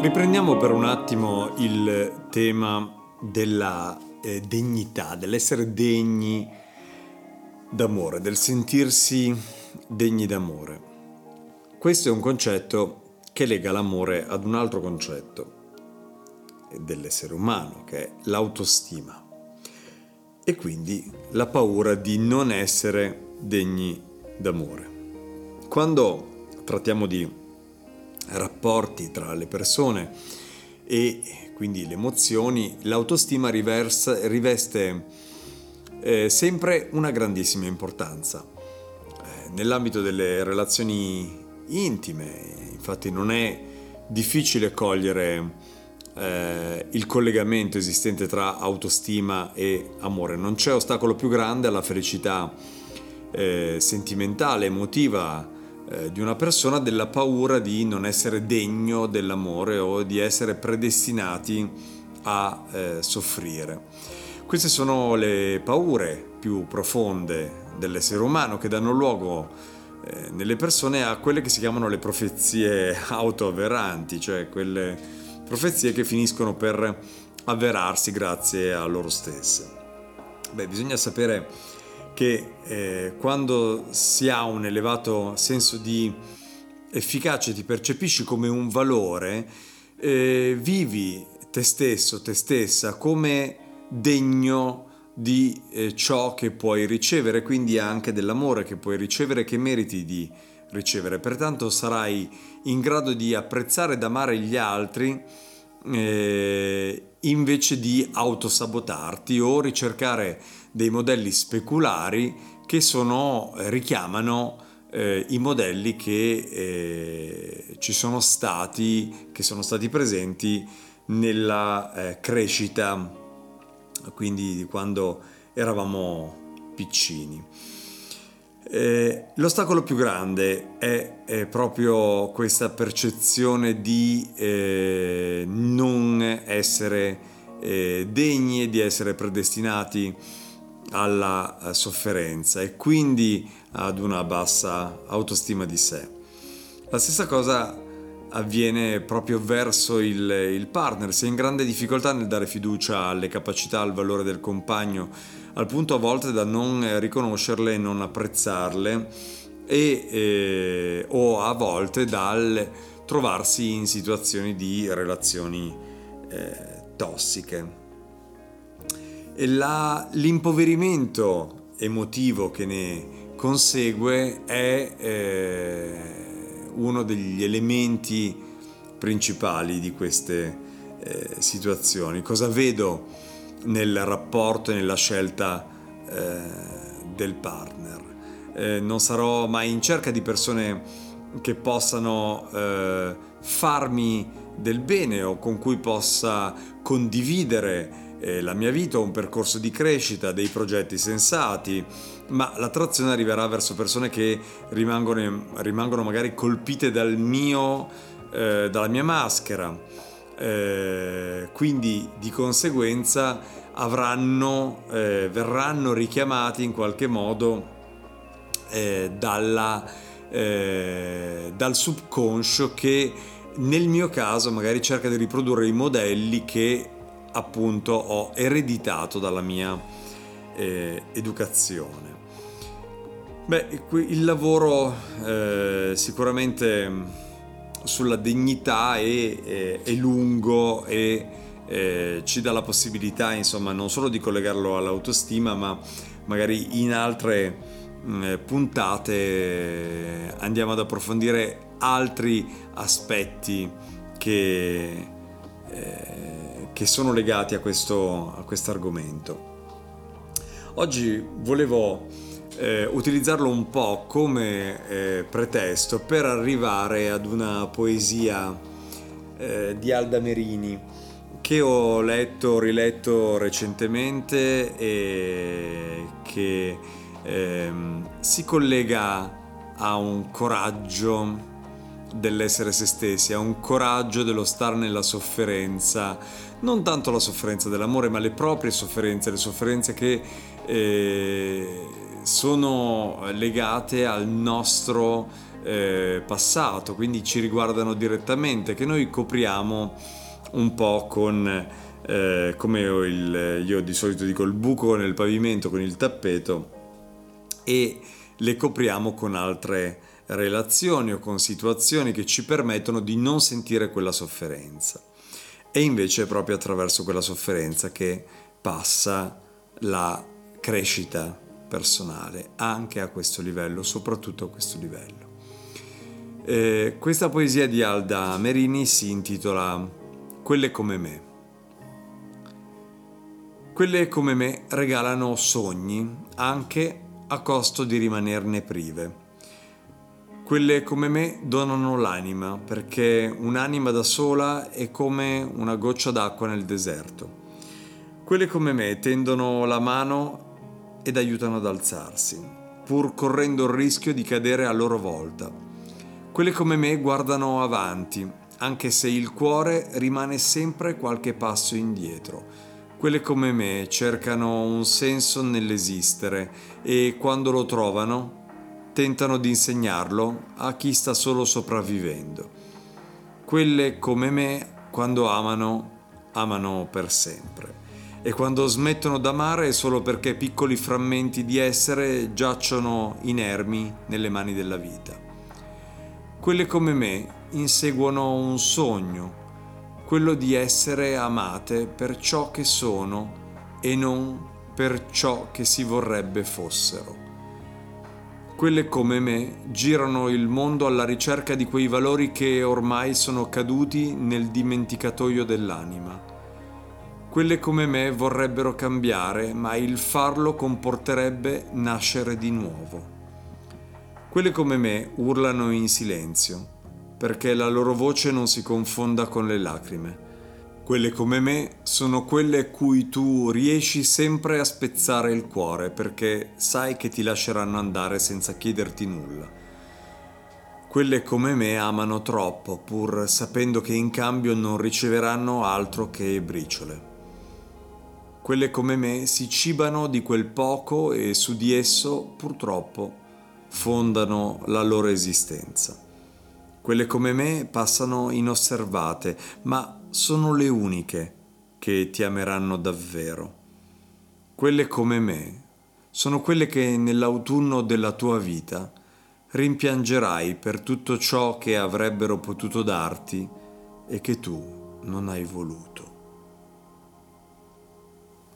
Riprendiamo per un attimo il tema della eh, degnità, dell'essere degni d'amore, del sentirsi degni d'amore. Questo è un concetto che lega l'amore ad un altro concetto dell'essere umano, che è l'autostima e quindi la paura di non essere degni d'amore. Quando trattiamo di rapporti tra le persone e quindi le emozioni, l'autostima riversa, riveste eh, sempre una grandissima importanza. Eh, nell'ambito delle relazioni intime, infatti non è difficile cogliere eh, il collegamento esistente tra autostima e amore. Non c'è ostacolo più grande alla felicità eh, sentimentale, emotiva, eh, di una persona della paura di non essere degno dell'amore o di essere predestinati a eh, soffrire. Queste sono le paure più profonde dell'essere umano che danno luogo eh, nelle persone a quelle che si chiamano le profezie autoavveranti, cioè quelle profezie che finiscono per avverarsi grazie a loro stesse. Beh, bisogna sapere che eh, quando si ha un elevato senso di efficacia, ti percepisci come un valore, eh, vivi te stesso, te stessa come degno di eh, ciò che puoi ricevere, quindi anche dell'amore che puoi ricevere, che meriti di ricevere. Pertanto sarai in grado di apprezzare ed amare gli altri eh, invece di autosabotarti o ricercare dei modelli speculari che sono, eh, richiamano eh, i modelli che eh, ci sono stati, che sono stati presenti nella eh, crescita, quindi di quando eravamo piccini. Eh, l'ostacolo più grande è, è, proprio questa percezione di eh, non essere eh, degni, di essere predestinati alla eh, sofferenza e quindi ad una bassa autostima di sé. La stessa cosa avviene proprio verso il, il partner, si è in grande difficoltà nel dare fiducia alle capacità, al valore del compagno, al punto a volte da non riconoscerle e non apprezzarle e, eh, o a volte dal trovarsi in situazioni di relazioni eh, tossiche. La, l'impoverimento emotivo che ne consegue è eh, uno degli elementi principali di queste eh, situazioni. Cosa vedo nel rapporto e nella scelta eh, del partner? Eh, non sarò mai in cerca di persone che possano eh, farmi del bene o con cui possa condividere eh, la mia vita, un percorso di crescita, dei progetti sensati, ma l'attrazione arriverà verso persone che rimangono, rimangono magari colpite dal mio, eh, dalla mia maschera. Eh, quindi di conseguenza avranno, eh, verranno richiamati in qualche modo eh, dalla eh, dal subconscio che nel mio caso magari cerca di riprodurre i modelli che appunto ho ereditato dalla mia eh, educazione. Beh, il lavoro sicuramente sulla dignità è, è, è lungo e eh, ci dà la possibilità insomma non solo di collegarlo all'autostima ma magari in altre mh, mm, puntate andiamo ad approfondire altri aspetti che, eh, che sono legati a questo argomento. Oggi volevo eh, utilizzarlo un po' come eh, pretesto per arrivare ad una poesia eh, di Alda Merini che ho letto, riletto recentemente e che ehm, si collega a un coraggio dell'essere se stessi, a un coraggio dello star nella sofferenza, non tanto la sofferenza dell'amore, ma le proprie sofferenze, le sofferenze che eh, sono legate al nostro eh, passato, quindi ci riguardano direttamente, che noi copriamo un po' con, eh, come il, io di solito dico, il buco nel pavimento con il tappeto e le copriamo con altre relazioni o con situazioni che ci permettono di non sentire quella sofferenza. E invece è proprio attraverso quella sofferenza che passa la crescita personale, anche a questo livello, soprattutto a questo livello. Eh, questa poesia di Alda Merini si intitola Quelle come me. Quelle come me regalano sogni anche a costo di rimanerne prive. Quelle come me donano l'anima perché un'anima da sola è come una goccia d'acqua nel deserto. Quelle come me tendono la mano ed aiutano ad alzarsi, pur correndo il rischio di cadere a loro volta. Quelle come me guardano avanti, anche se il cuore rimane sempre qualche passo indietro. Quelle come me cercano un senso nell'esistere e quando lo trovano tentano di insegnarlo a chi sta solo sopravvivendo. Quelle come me quando amano, amano per sempre e quando smettono d'amare è solo perché piccoli frammenti di essere giacciono inermi nelle mani della vita. Quelle come me inseguono un sogno, quello di essere amate per ciò che sono e non per ciò che si vorrebbe fossero. Quelle come me girano il mondo alla ricerca di quei valori che ormai sono caduti nel dimenticatoio dell'anima quelle come me vorrebbero cambiare, ma il farlo comporterebbe nascere di nuovo. Quelle come me urlano in silenzio, perché la loro voce non si confonda con le lacrime. Quelle come me sono quelle cui tu riesci sempre a spezzare il cuore, perché sai che ti lasceranno andare senza chiederti nulla. Quelle come me amano troppo, pur sapendo che in cambio non riceveranno altro che briciole. Quelle come me si cibano di quel poco e su di esso, purtroppo, fondano la loro esistenza. Quelle come me passano inosservate, ma sono le uniche che ti ameranno davvero. Quelle come me sono quelle che nell'autunno della tua vita rimpiangerai per tutto ciò che avrebbero potuto darti e che tu non hai voluto.